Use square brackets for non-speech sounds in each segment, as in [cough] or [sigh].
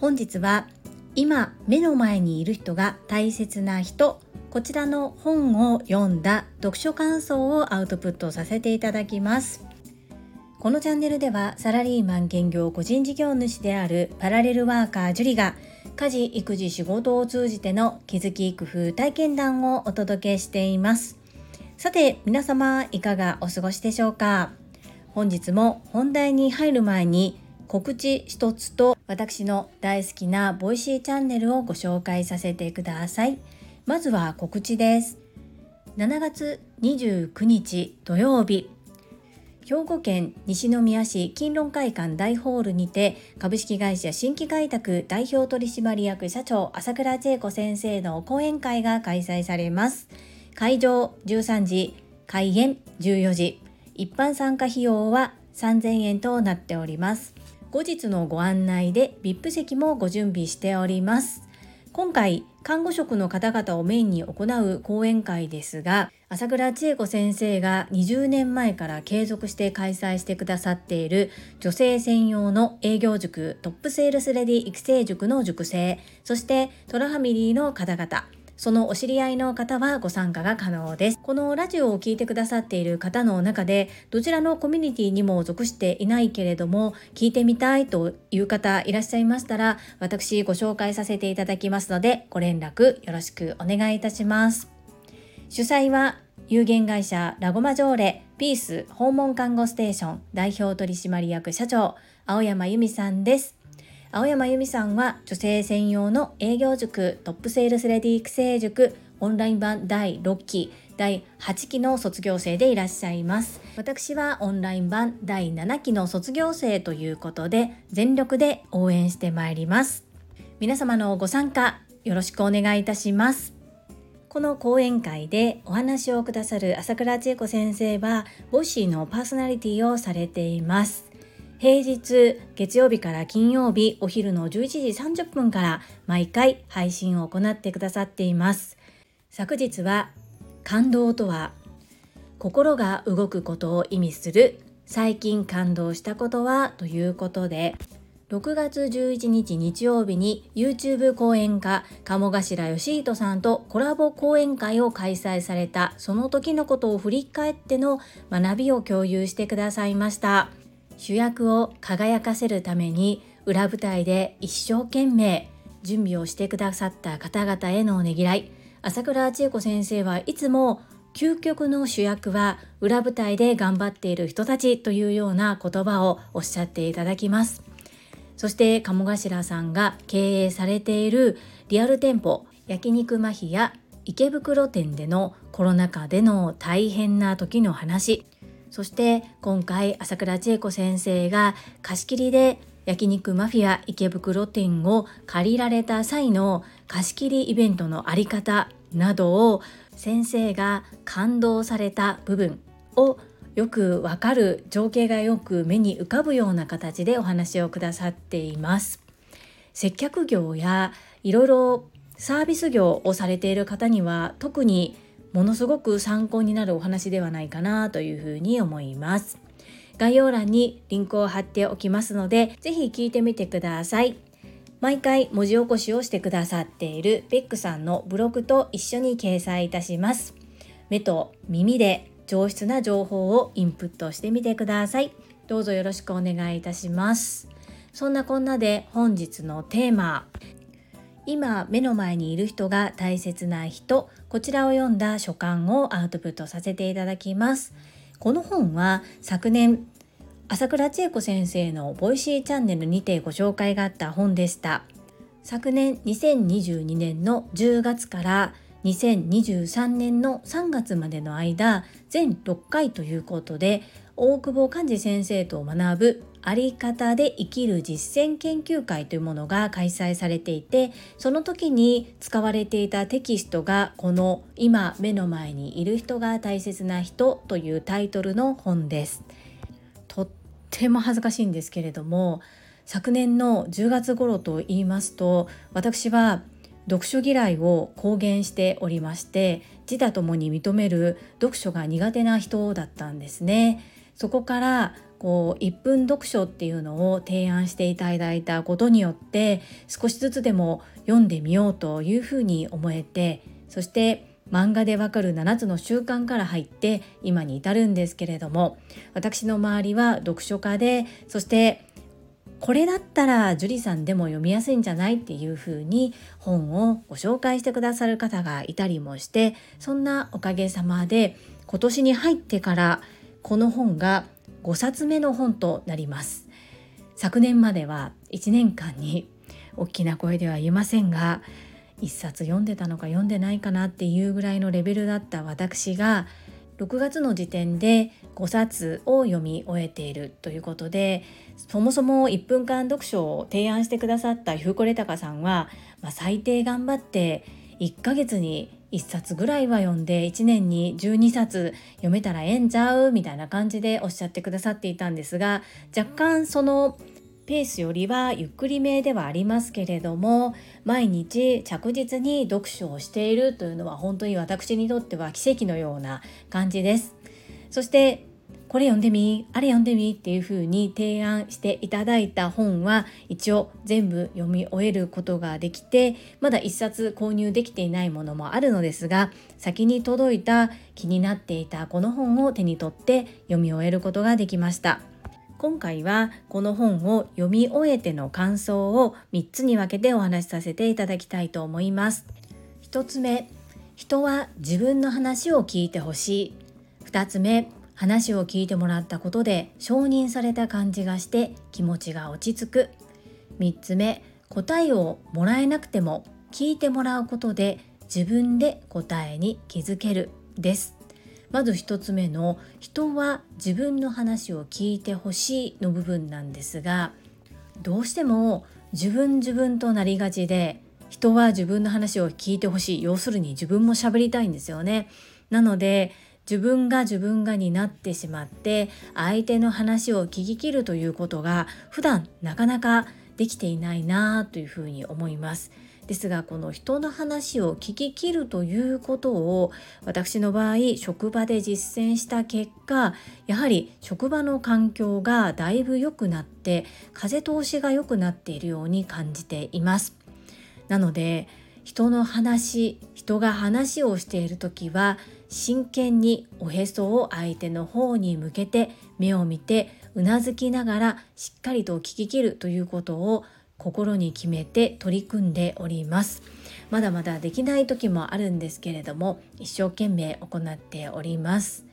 本日は今目の前にいる人が大切な人こちらの本を読んだ読書感想をアウトプットさせていただきます。このチャンネルではサラリーマン兼業個人事業主であるパラレルワーカージュリが家事育児仕事を通じての気づき工夫体験談をお届けしています。さて皆様いかがお過ごしでしょうか？本日も本題に入る前に告知一つと私の大好きな Voicy チャンネルをご紹介させてください。まずは告知です。7月29日土曜日兵庫県西宮市勤労会館大ホールにて株式会社新規開拓代表取締役社長朝倉千恵子先生の講演会が開催されます。会場13時開演14時。一般参加費用は3000円となっております。後日のご案内で VIP 席もご準備しております。今回看護職の方々をメインに行う講演会ですが朝倉千恵子先生が20年前から継続して開催してくださっている女性専用の営業塾トップセールスレディ育成塾の塾生そしてトラファミリーの方々そのお知り合いの方はご参加が可能です。このラジオを聴いてくださっている方の中で、どちらのコミュニティにも属していないけれども、聞いてみたいという方いらっしゃいましたら、私ご紹介させていただきますので、ご連絡よろしくお願いいたします。主催は有限会社ラゴマジョーレピース訪問看護ステーション代表取締役社長青山由美さんです。青山由美さんは女性専用の営業塾トップセールスレディ育成塾オンライン版第6期第8期の卒業生でいらっしゃいます。私はオンライン版第7期の卒業生ということで全力で応援してまいります。皆様のご参加よろしくお願いいたします。この講演会でお話をくださる朝倉千恵子先生はボッシーのパーソナリティをされています。平日月曜日から金曜日お昼の11時30分から毎回配信を行ってくださっています。昨日は感動とは心が動くことを意味する最近感動したことはということで6月11日日曜日に YouTube 講演家鴨頭義人さんとコラボ講演会を開催されたその時のことを振り返っての学びを共有してくださいました。主役を輝かせるために裏舞台で一生懸命準備をしてくださった方々へのねぎらい。朝倉千恵子先生はいつも究極の主役は裏舞台で頑張っている人たちというような言葉をおっしゃっていただきます。そして鴨頭さんが経営されているリアル店舗焼肉マヒや池袋店でのコロナ禍での大変な時の話。そして今回朝倉千恵子先生が貸し切りで焼肉マフィア池袋店を借りられた際の貸し切りイベントのあり方などを先生が感動された部分をよくわかる情景がよく目に浮かぶような形でお話をくださっています。接客業やいろいろサービス業をされている方には特にものすごく参考になるお話ではないかなというふうに思います。概要欄にリンクを貼っておきますので、ぜひ聞いてみてください。毎回文字起こしをしてくださっているベックさんのブログと一緒に掲載いたします。目と耳で上質な情報をインプットしてみてください。どうぞよろしくお願いいたします。そんなこんなで本日のテーマ、今目の前にいる人が大切な人。こちらを読んだ所感をアウトプットさせていただきます。この本は昨年朝倉千恵子先生の Voicy チャンネルにてご紹介があった本でした。昨年2022年の10月から2023年の3月までの間全6回ということで大久保寛治先生と学ぶあり方で生きる実践研究会というものが開催されていてその時に使われていたテキストがこの「今目の前にいる人が大切な人」というタイトルの本です。とっても恥ずかしいんですけれども昨年の10月頃と言いますと私は読書嫌いを公言しておりまして自他ともに認める読書が苦手な人だったんですね。そこからこう1分読書っていうのを提案していただいたことによって少しずつでも読んでみようというふうに思えてそして漫画でわかる7つの習慣から入って今に至るんですけれども私の周りは読書家でそしてこれだったら樹里さんでも読みやすいんじゃないっていうふうに本をご紹介してくださる方がいたりもしてそんなおかげさまで今年に入ってからこの本が5冊目の本となります。昨年までは1年間に大きな声では言えませんが1冊読んでたのか読んでないかなっていうぐらいのレベルだった私が6月の時点で5冊を読み終えているということでそもそも1分間読書を提案してくださったフーコレタカさんは、まあ、最低頑張って1ヶ月に1冊ぐらいは読んで1年に12冊読めたらええんちゃうみたいな感じでおっしゃってくださっていたんですが若干そのペースよりはゆっくりめではありますけれども毎日着実に読書をしているというのは本当に私にとっては奇跡のような感じです。そしてこれ読んでみあれ読んでみっていう風に提案していただいた本は一応全部読み終えることができてまだ1冊購入できていないものもあるのですが先に届いた気になっていたこの本を手に取って読み終えることができました。今回はこの本を読み終えての感想を3つに分けてお話しさせていただきたいと思います。1つ目、人は自分の話を聞いてほしい。2つ目、話を聞いてもらったことで承認された感じがして気持ちが落ち着く。3つ目、答えをもらえなくても聞いてもらうことで自分で答えに気づけるです。まず1つ目の「人は自分の話を聞いてほしい」の部分なんですがどうしても自分自分となりがちで人は自分の話を聞いてほしい要するに自分も喋りたいんですよね。なので自分が自分がになってしまって相手の話を聞き切るということが普段なかなかできていないなというふうに思います。ですがこの人の話を聞き切るということを私の場合職場で実践した結果やはり職場の環境がだいぶ良くなって風通しが良くなっているように感じています。なので人の話人が話をしている時は真剣におへそを相手の方に向けて目を見てうなずきながらしっかりと聞き切るということを心に決めて取り組んでおります。まだまだできない時もあるんですけれども一生懸命行っております。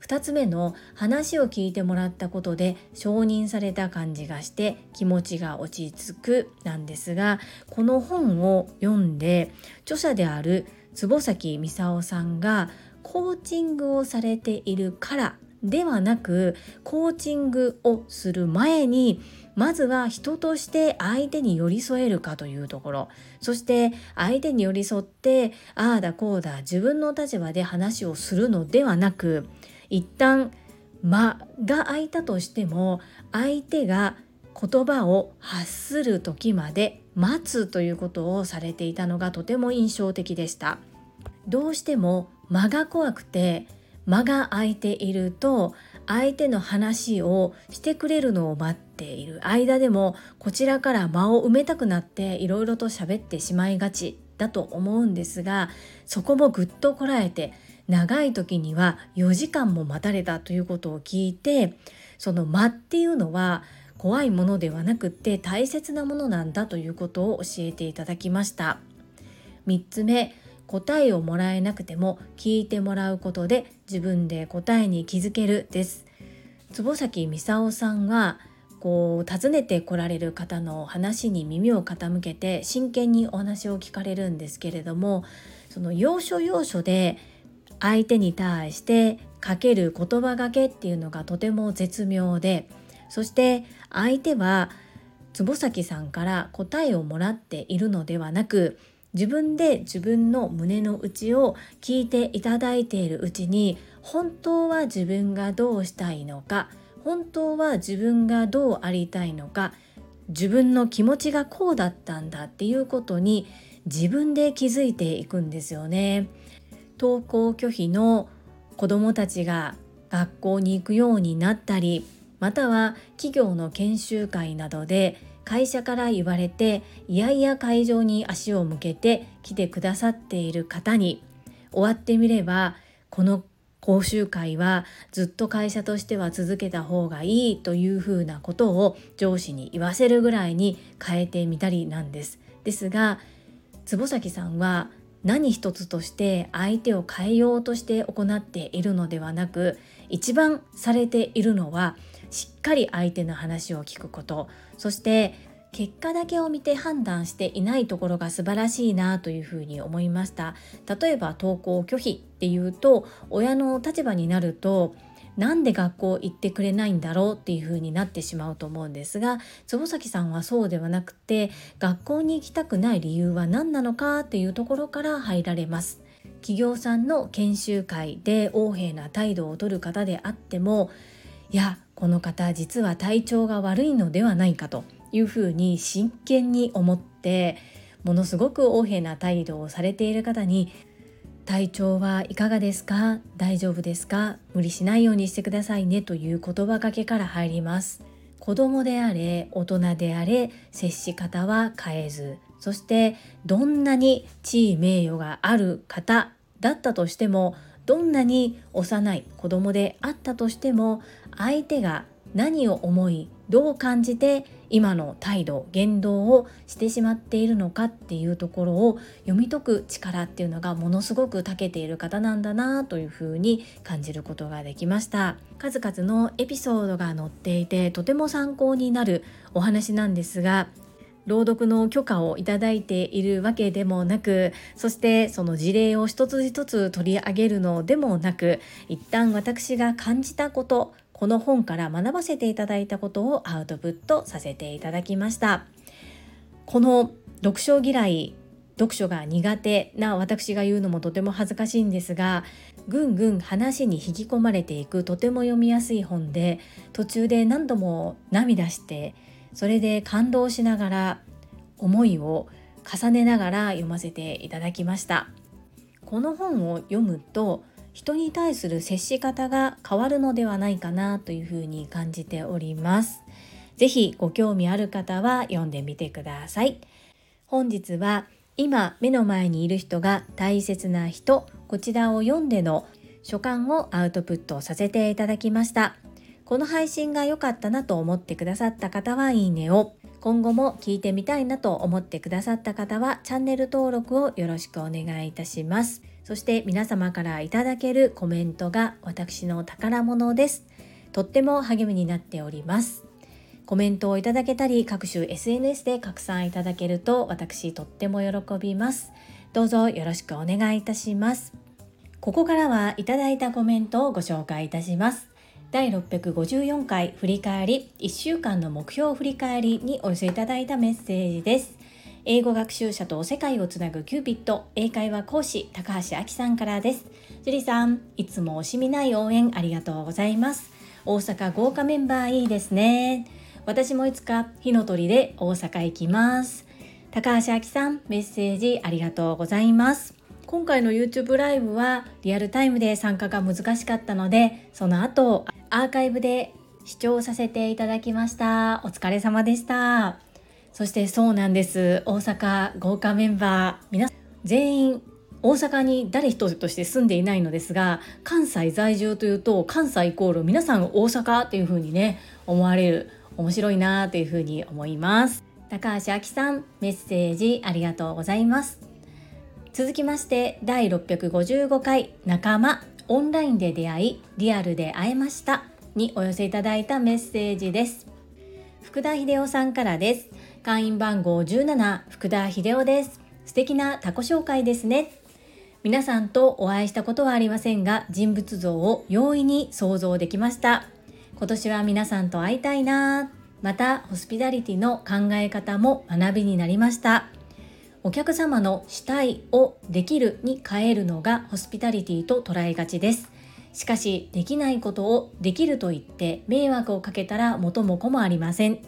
2つ目の話を聞いてもらったことで承認された感じがして気持ちが落ち着くなんですがこの本を読んで著者である坪崎功さんがコーチングをされているからではなくコーチングをする前にまずは人として相手に寄り添えるかというところ。そして相手に寄り添ってああだこうだ自分の立場で話をするのではなく一旦間が空いたとしても相手が言葉を発する時まで待つということをされていたのがとても印象的でした。どうしても間が怖くて間が空いていると相手の話をしてくれるのを待っている間でもこちらから間を埋めたくなっていろいろと喋ってしまいがちだと思うんですがそこもぐっとこらえて長い時には4時間も待たれたということを聞いてその間っていうのは怖いものではなくって大切なものなんだということを教えていただきました。3つ目答えをもらえなくても聞いてもらうことで自分で答えに気づけるです。坪崎功さんはこう訪ねてこられる方の話に耳を傾けて真剣にお話を聞かれるんですけれどもその要所要所で相手に対してかける言葉がけっていうのがとても絶妙でそして相手は坪崎さんから答えをもらっているのではなく自分で自分の胸の内を聞いていただいているうちに本当は自分がどうしたいのか本当は自分がどうありたいのか自分の気持ちがこうだったんだっていうことに自分で気づいていくんですよね。登校拒否の子どもたちが学校に行くようになったりまたは企業の研修会などで会社から言われていやいや会場に足を向けて来てくださっている方に終わってみればこの講習会はずっと会社としては続けた方がいいというふうなことを上司に言わせるぐらいに変えてみたりなんです。ですが坪崎さんは何一つとして相手を変えようとして行っているのではなく一番されているのはしっかり相手の話を聞くこと。そして結果だけを見て判断していないところが素晴らしいなというふうに思いました。例えば登校拒否っていうと親の立場になるとなんで学校行ってくれないんだろうっていう風になってしまうと思うんですが坪崎さんはそうではなくて学校に行きたくない理由は何なのかっていうところから入られます。企業さんの研修会で横柄な態度をとる方であってもいやこの方実は体調が悪いのではないかというふうに真剣に思ってものすごく横柄な態度をされている方に体調はいかがですか？大丈夫ですか？無理しないようにしてくださいねという言葉かけから入ります。子供であれ大人であれ接し方は変えずそしてどんなに地位名誉がある方だったとしてもどんなに幼い子供であったとしても相手が何を思いどう感じて今の態度言動をしてしまっているのかっていうところを読み解く力っていうのがものすごく長けている方なんだなというふうに感じることができました。数々のエピソードが載っていてとても参考になるお話なんですが朗読の許可をいただいているわけでもなくそしてその事例を一つ一つ取り上げるのでもなく一旦私が感じたことこの本から学ばせていただいたことをアウトプットさせていただきました。この読書嫌い読書が苦手な私が言うのもとても恥ずかしいんですがぐんぐん話に引き込まれていくとても読みやすい本で途中で何度も涙してそれで感動しながら思いを重ねながら読ませていただきました。この本を読むと人に対する接し方が変わるのではないかなというふうに感じております。ぜひご興味ある方は読んでみてください。本日は今目の前にいる人が大切な人こちらを読んでの書簡をアウトプットさせていただきました。この配信が良かったなと思ってくださった方はいいねを今後も聞いてみたいなと思ってくださった方はチャンネル登録をよろしくお願いいたします。そして皆様からいただけるコメントが私の宝物です。とっても励みになっております。コメントをいただけたり各種 SNS で拡散いただけると私とっても喜びます。どうぞよろしくお願いいたします。ここからはいただいたコメントをご紹介いたします。第654回振り返り1週間の目標振り返りにお寄せいただいたメッセージです。英語学習者と世界をつなぐキューピット英会話講師高橋明さんからです。樹里さんいつも惜しみない応援ありがとうございます。大阪豪華メンバーいいですね。私もいつか火の鳥で大阪行きます。高橋明さんメッセージありがとうございます。今回の YouTube ライブはリアルタイムで参加が難しかったのでその後アーカイブで視聴させていただきました。お疲れ様でした。そしてそうなんです。大阪豪華メンバー皆全員大阪に誰一人として住んでいないのですが関西在住というと関西イコール皆さん大阪っていう風にね思われる面白いなという風に思います。高橋明さんメッセージありがとうございます。続きまして第655回仲間オンラインで出会いリアルで会えましたにお寄せいただいたメッセージです。福田秀夫さんからです。会員番号17福田秀夫です。素敵なタコ紹介ですね。皆さんとお会いしたことはありませんが人物像を容易に想像できました。今年は皆さんと会いたいな。またホスピタリティの考え方も学びになりました。お客様のしたいをできるに変えるのがホスピタリティと捉えがちです。しかしできないことをできると言って迷惑をかけたら元も子もありません。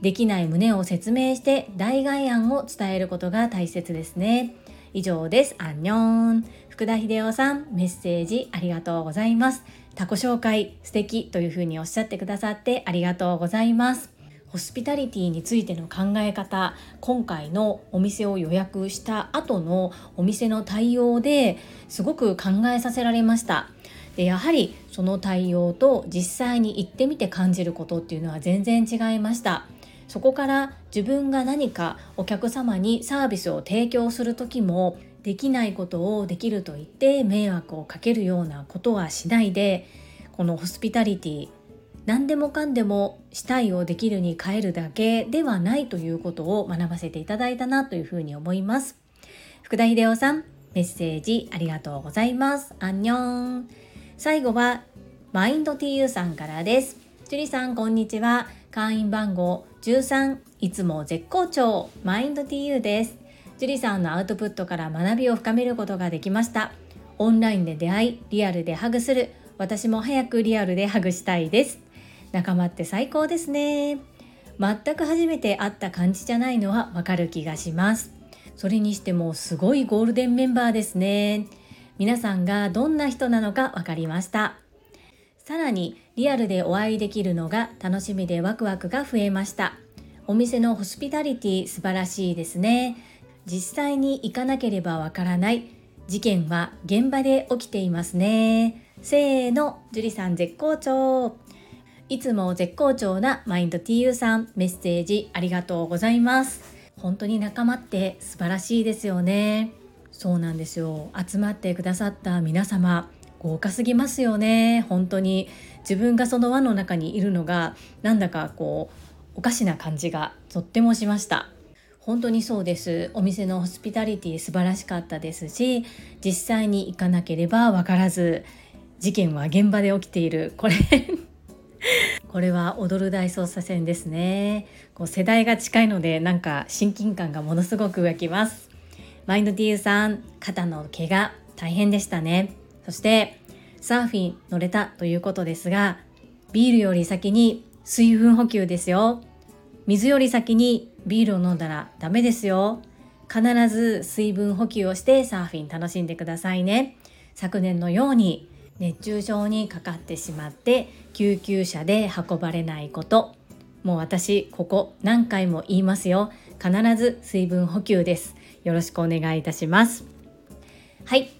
できない旨を説明して代替案を伝えることが大切ですね。以上です。アンニョン。福田秀夫さん、メッセージありがとうございます。他己紹介素敵というふうにおっしゃってくださってありがとうございますホスピタリティについての考え方今回のお店を予約した後のお店の対応ですごく考えさせられましたでやはりその対応と実際に行ってみて感じることっていうのは全然違いましたそこから自分が何かお客様にサービスを提供する時もできないことをできると言って迷惑をかけるようなことはしないでこのホスピタリティ何でもかんでもしたいをできるに変えるだけではないということを学ばせていただいたなというふうに思います。福田秀夫さんメッセージありがとうございます。アンニョン。最後はマインド TU さんからです。樹里さんこんにちは。会員番号13いつも絶好調マインド TU です。樹里さんのアウトプットから学びを深めることができました。オンラインで出会いリアルでハグする。私も早くリアルでハグしたいです。仲間って最高ですね。全く初めて会った感じじゃないのはわかる気がします。それにしてもすごいゴールデンメンバーですね。皆さんがどんな人なのか分かりました。さらにリアルでお会いできるのが楽しみでワクワクが増えました。お店のホスピタリティ素晴らしいですね。実際に行かなければわからない。事件は現場で起きていますね。せーの樹里さん絶好調。いつも絶好調なマインド TU さん。メッセージありがとうございます。本当に仲間って素晴らしいですよね。そうなんですよ。集まってくださった皆様。豪華すぎますよね。本当に。自分がその輪の中にいるのがなんだかこうおかしな感じがとってもしました。本当にそうです。お店のホスピタリティ素晴らしかったですし実際に行かなければ分からず事件は現場で起きている。これ [laughs] これは踊る大捜査線ですね。こう世代が近いのでなんか親近感がものすごく湧きます。マインド D さん肩の怪我大変でしたね。そしてサーフィン乗れたということですがビールより先に水分補給ですよ。水より先にビールを飲んだらダメですよ。必ず水分補給をしてサーフィン楽しんでくださいね。昨年のように熱中症にかかってしまって救急車で運ばれないこと。もう私ここ何回も言いますよ。必ず水分補給です。よろしくお願いいたします。はい。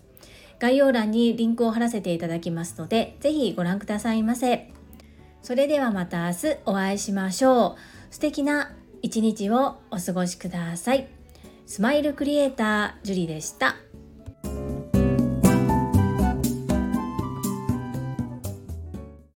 概要欄にリンクを貼らせていただきますので、ぜひご覧くださいませ。それではまた明日お会いしましょう。素敵な一日をお過ごしください。スマイルクリエイター、ジュリでした。